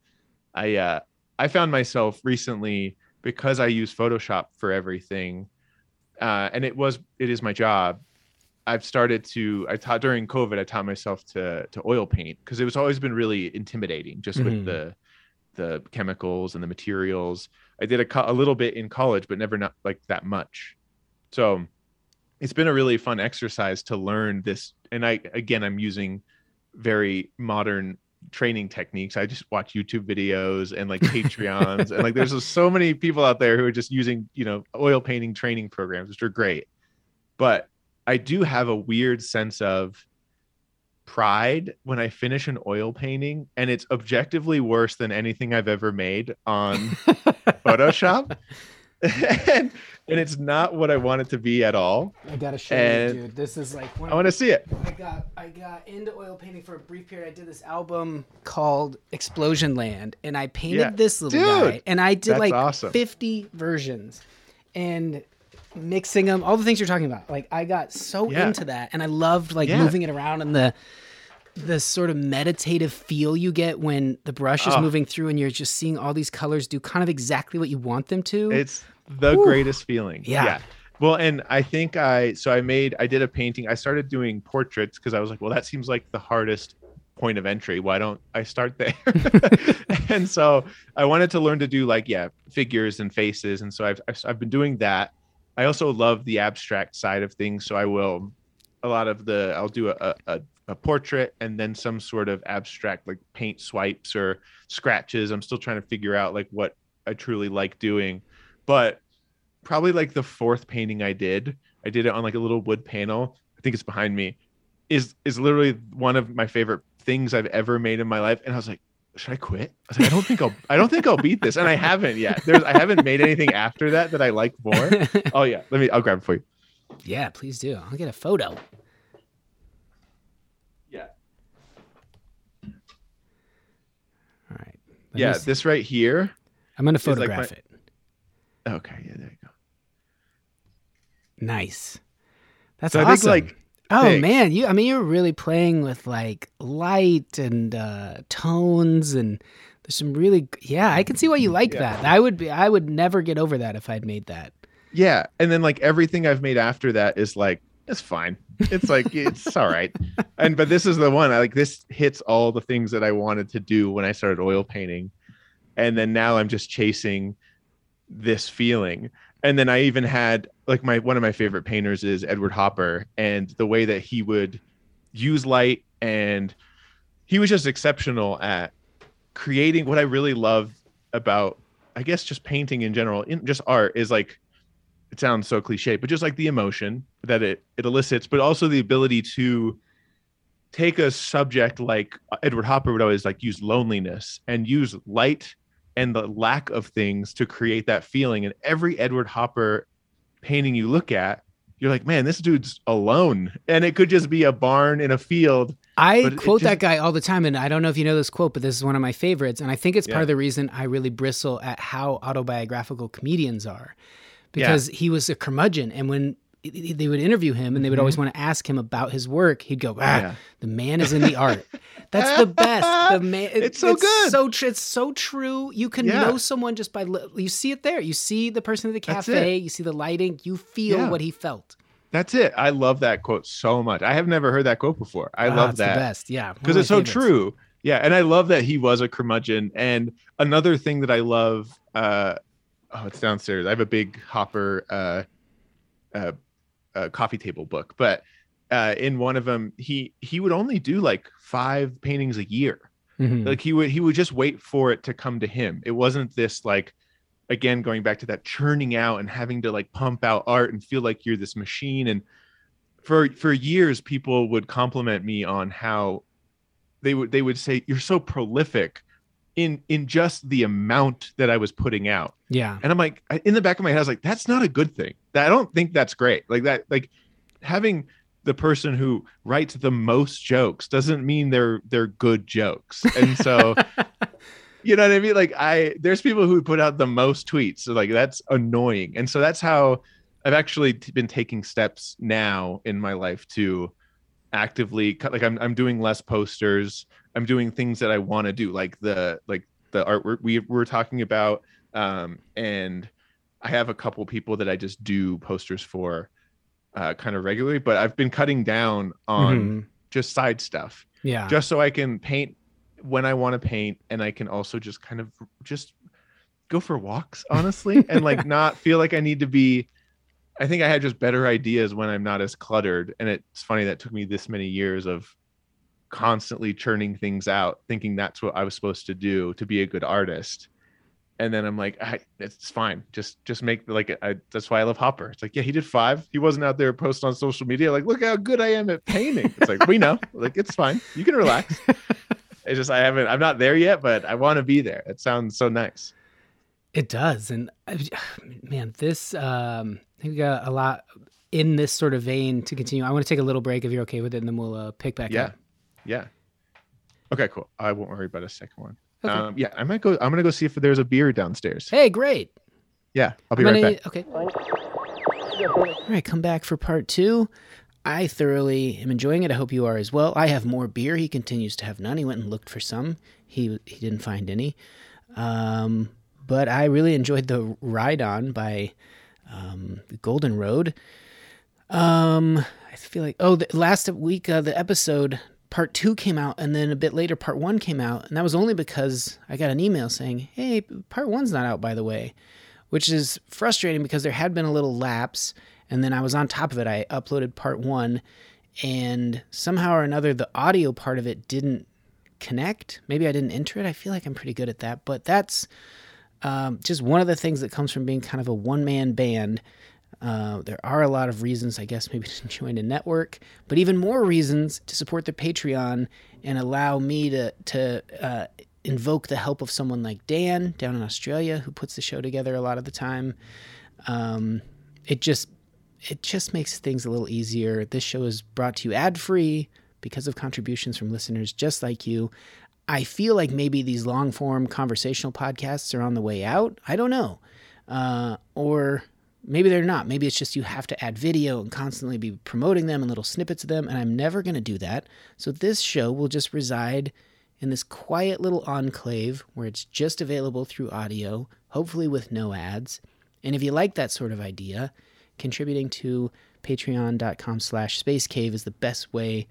S3: i uh i found myself recently because i use photoshop for everything uh and it was it is my job i've started to i taught during covid i taught myself to to oil paint because it was always been really intimidating just
S2: Mhm.
S3: with the the chemicals and the materials. I did a, a little bit in college but never not like that much. So it's been a really fun exercise to learn this and i again i'm using very modern training techniques. I just watch youtube videos and like patreons and like there's so many people out there who are just using you know oil painting training programs which are great. But i do have a weird sense of pride when i finish an oil painting and it's objectively worse than anything i've ever made on photoshop and, and it's not what i want it to be at all
S2: I gotta show
S3: And-
S2: you, dude. This is like one
S3: i want to see it
S2: I got I got into oil painting for a brief period. I did this album called Explosion Land, and I painted
S3: Yeah.
S2: this little
S3: Dude,
S2: guy, and I did like
S3: awesome.
S2: fifty versions, and mixing them, all the things you're talking about. Like I got so
S3: Yeah.
S2: into that, and I loved like
S3: Yeah.
S2: moving it around and the the sort of meditative feel you get when the brush is
S3: Oh.
S2: moving through and you're just seeing all these colors do kind of exactly what you want them to.
S3: It's the
S2: Whew.
S3: greatest feeling.
S2: Yeah.
S3: Well, and I think I so I made I did a painting. I started doing portraits because I was like, well, that seems like the hardest point of entry. Why don't I start there? and so I wanted to learn to do like yeah figures and faces, and so I've I've, I've been doing that. I also love the abstract side of things. So I will a lot of the I'll do a, a, a portrait and then some sort of abstract like paint swipes or scratches. I'm still trying to figure out like what I truly like doing. But probably like the fourth painting I did, I did it on like a little wood panel. I think it's behind me. Is is literally one of my favorite things I've ever made in my life. And I was like, should I quit? I was like, I don't think I'll I don't think I'll beat this. And I haven't yet. There's I haven't made anything after that that I like more. Oh yeah. Let me I'll grab it for you.
S2: yeah, please do. I'll get a photo.
S3: Yeah.
S2: All right. Let
S3: Yeah. This right here.
S2: I'm gonna
S3: like my-
S2: photograph it.
S3: Okay, yeah, there you go.
S2: Nice. That's
S3: So I
S2: awesome.
S3: think like
S2: oh man, you I mean you're really playing with like light and uh tones and there's some really yeah, I can see why you like
S3: Yeah.
S2: that. I would be I would never get over that if I'd made that.
S3: Yeah, and then like everything I've made after that is like it's fine. It's like it's all right. And but this is the one I like this hits all the things that I wanted to do when I started oil painting. And then now I'm just chasing this feeling. And then I even had like my one of my favorite painters is Edward Hopper and the way that he would use light and he was just exceptional at creating what I really love about I guess just painting in general, in just art is like it sounds so cliche, but just like the emotion that it it elicits, but also the ability to take a subject like Edward Hopper would always like use loneliness and use light and the lack of things to create that feeling. And every Edward Hopper painting you look at, you're like, man, this dude's alone. And it could just be a barn in a field.
S2: I quote that guy all the time, and I don't know if you know this quote, but this is one of my favorites, and I think it's part of the reason I really bristle at how autobiographical comedians are,
S3: Yeah.
S2: because he was a curmudgeon, and when they would interview him and they would always want to ask him about his work, he'd go, ah,
S3: Mm-hmm. Yeah.
S2: "The man is in the art." That's the best. The man, it-
S3: It's so good.
S2: So tr- it's so true. You can
S3: Yeah.
S2: know someone just by li- you see it there. You see the person at the cafe. You see the lighting. You feel
S3: Yeah.
S2: what he felt.
S3: That's it. I love that quote so much. I have never heard that quote before. I
S2: Ah,
S3: love
S2: it's
S3: that.
S2: The best. Yeah,
S3: because it's so true. Yeah, and I love that he was a curmudgeon. And another thing that I love, uh, oh, it's downstairs. I have a big Hopper uh, uh, uh, coffee table book, but uh, in one of them, he he would only do like five paintings a year.
S2: Mhm.
S3: Like he would he would just wait for it to come to him. It wasn't this like again going back to that churning out and having to like pump out art and feel like you're this machine and for for years people would compliment me on how they would they would say you're so prolific in in just the amount that I was putting out.
S2: Yeah.
S3: And I'm like in the back of my head I was like that's not a good thing. That I don't think that's great. Like that like having the person who writes the most jokes doesn't mean they're they're good jokes. And so you know what I mean? Like I there's people who put out the most tweets. So like that's annoying. And so that's how I've actually t- been taking steps now in my life to actively cut like I'm I'm doing less posters. I'm doing things that I want to do like the like the artwork we we were talking about um and I have a couple people that I just do posters for uh kind of regularly, but I've been cutting down on
S2: Mhm.
S3: just side stuff
S2: Yeah.
S3: just so I can paint when I want to paint and I can also just kind of just go for walks honestly and like not feel like I need to be I think I had just better ideas when I'm not as cluttered and it's funny that took me this many years of constantly churning things out thinking that's what I was supposed to do to be a good artist. And then I'm like I, it's fine. Just just make like I, that's why I love Hopper. It's like yeah he did five. He wasn't out there posting on social media like look how good I am at painting. It's like we know. Like it's fine. You can relax. It's just I haven't I'm not there yet but I want to be there. It sounds so nice.
S2: It does, and I- man, this um, I think we got a lot in this sort of vein to continue. I want to take a little break if you're okay with it, and then we'll uh, pick back
S3: yeah.
S2: up.
S3: Yeah okay cool I won't worry about a second one
S2: Okay.
S3: um yeah I might go I'm gonna go see if there's a beer downstairs
S2: Hey, great.
S3: yeah I'll be
S2: I'm
S3: right
S2: gonna-
S3: back
S2: Okay. All right, come back for part two. I thoroughly am enjoying it. I hope you are as well. I have more beer. He continues to have none. He went and looked for some. He he didn't find any. Um, but I really enjoyed the ride on by um, the Golden Road. Um, I feel like oh, the, last week uh, the episode part two came out, and then a bit later part one came out, and that was only because I got an email saying, "Hey, part one's not out, by the way." which is frustrating because there had been a little lapse. And then I was on top of it. I uploaded part one, and somehow or another, the audio part of it didn't connect. Maybe I didn't enter it. I feel like I'm pretty good at that. But that's um, just one of the things that comes from being kind of a one man band. Uh, there are a lot of reasons, I guess, maybe to join a network, but even more reasons to support the Patreon and allow me to to uh, invoke the help of someone like Dan down in Australia, who puts the show together a lot of the time. Um, it just it just makes things a little easier. This show is brought to you ad free because of contributions from listeners just like you. I feel like maybe these long form conversational podcasts are on the way out. I don't know. Uh, or maybe they're not. Maybe it's just you have to add video and constantly be promoting them and little snippets of them. And I'm never going to do that. So this show will just reside in this quiet little enclave where it's just available through audio, hopefully with no ads. And if you like that sort of idea, contributing to patreon.com slash space cave is the best way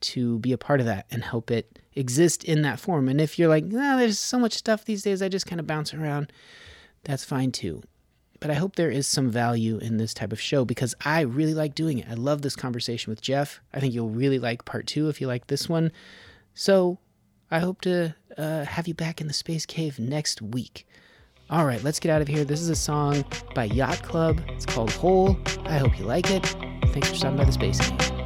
S2: to be a part of that and help it exist in that form. And if you're like, nah, there's so much stuff these days, I just kind of bounce around, that's fine too. But I hope there is some value in this type of show because I really like doing it. I love this conversation with Jeff. I think you'll really like part two if you like this one. So I hope to uh, have you back in the Space Cave next week. All right, let's get out of here. This is a song by Yacht Club. It's called Hole. I hope you like it. Thanks for stopping by the Space Cave.